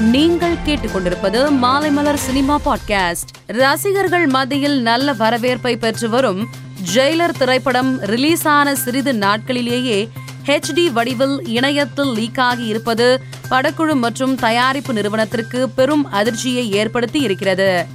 நீங்கள் கேட்டுக்கொண்டிருப்பது Maalaimalar cinema podcast. ரசிகர்கள் மத்தியில் நல்ல வரவேற்பை பெற்று வரும் ஜெயிலர் திரைப்படம் ரிலீஸ் ஆன சிறிது நாட்களிலேயே ஹெச்டி வடிவில் இணையத்தில் லீக் ஆகி இருப்பது படக்குழு மற்றும் தயாரிப்பு நிறுவனத்திற்கு பெரும் அதிர்ச்சியை ஏற்படுத்தி இருக்கிறது.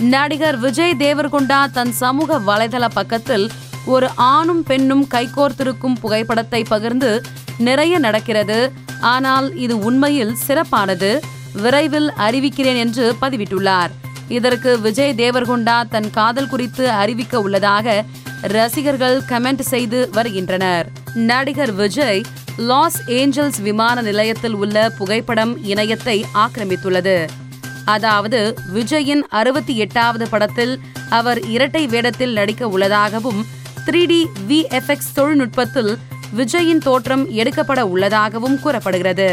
நடிகர் விஜய் தேவர்கொண்டா தன் சமூக வலைதள பக்கத்தில் ஒரு ஆணும் பெண்ணும் கைகோர்த்திருக்கும் புகைப்படத்தை பகிர்ந்து நிறைய நடக்கிறது. ஆனால் இது உண்மையில் சிறப்பானது. விரைவில் அறிவிக்கிறேன் என்று பதிவிட்டுள்ளார். இதற்கு விஜய் தேவர்கொண்டா தன் காதல் குறித்து அறிவிக்க உள்ளதாக ரசிகர்கள் கமெண்ட் செய்து வருகின்றனர். நடிகர் விஜய் லாஸ் ஏஞ்சல்ஸ் விமான நிலையத்தில் உள்ள புகைப்படம் இணையத்தை ஆக்கிரமித்துள்ளது. அதாவது விஜயின் அறுபத்தி எட்டாவது படத்தில் அவர் இரட்டை வேடத்தில் நடிக்க உள்ளதாகவும் த்ரீ டி விஎஃப்எக்ஸ் தொழில்நுட்பத்தில் விஜயின் தோற்றம் எடுக்கப்பட உள்ளதாகவும் கூறப்படுகிறது.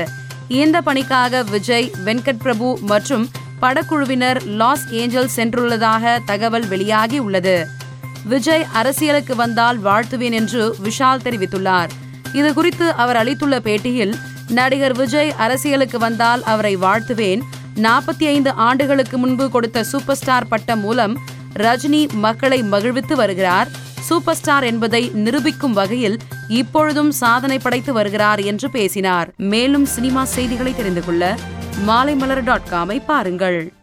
இந்த பணிக்காக விஜய் வெங்கட் பிரபு மற்றும் படக்குழுவினர் லாஸ் ஏஞ்சல்ஸ் சென்றுள்ளதாக தகவல் வெளியாகி உள்ளது. விஜய் அரசியலுக்கு வந்தால் வாழ்த்துவேன் என்று விஷால் தெரிவித்துள்ளார். இது குறித்து அவர் அளித்துள்ள பேட்டியில் நடிகர் விஜய் அரசியலுக்கு வந்தால் அவரை வாழ்த்துவேன் நாற்பத்தி ஐந்து ஆண்டுகளுக்கு முன்பு கொடுத்த சூப்பர் ஸ்டார் பட்டம் மூலம் ரஜினி மக்களை மகிழ்வித்து வருகிறார் சூப்பர் ஸ்டார் என்பதை நிரூபிக்கும் வகையில் இப்பொழுதும் சாதனை படைத்து வருகிறார் என்று பேசினார். மேலும் சினிமா செய்திகளை தெரிந்து கொள்ள மாலைமலர் டாட் காமை பாருங்கள்.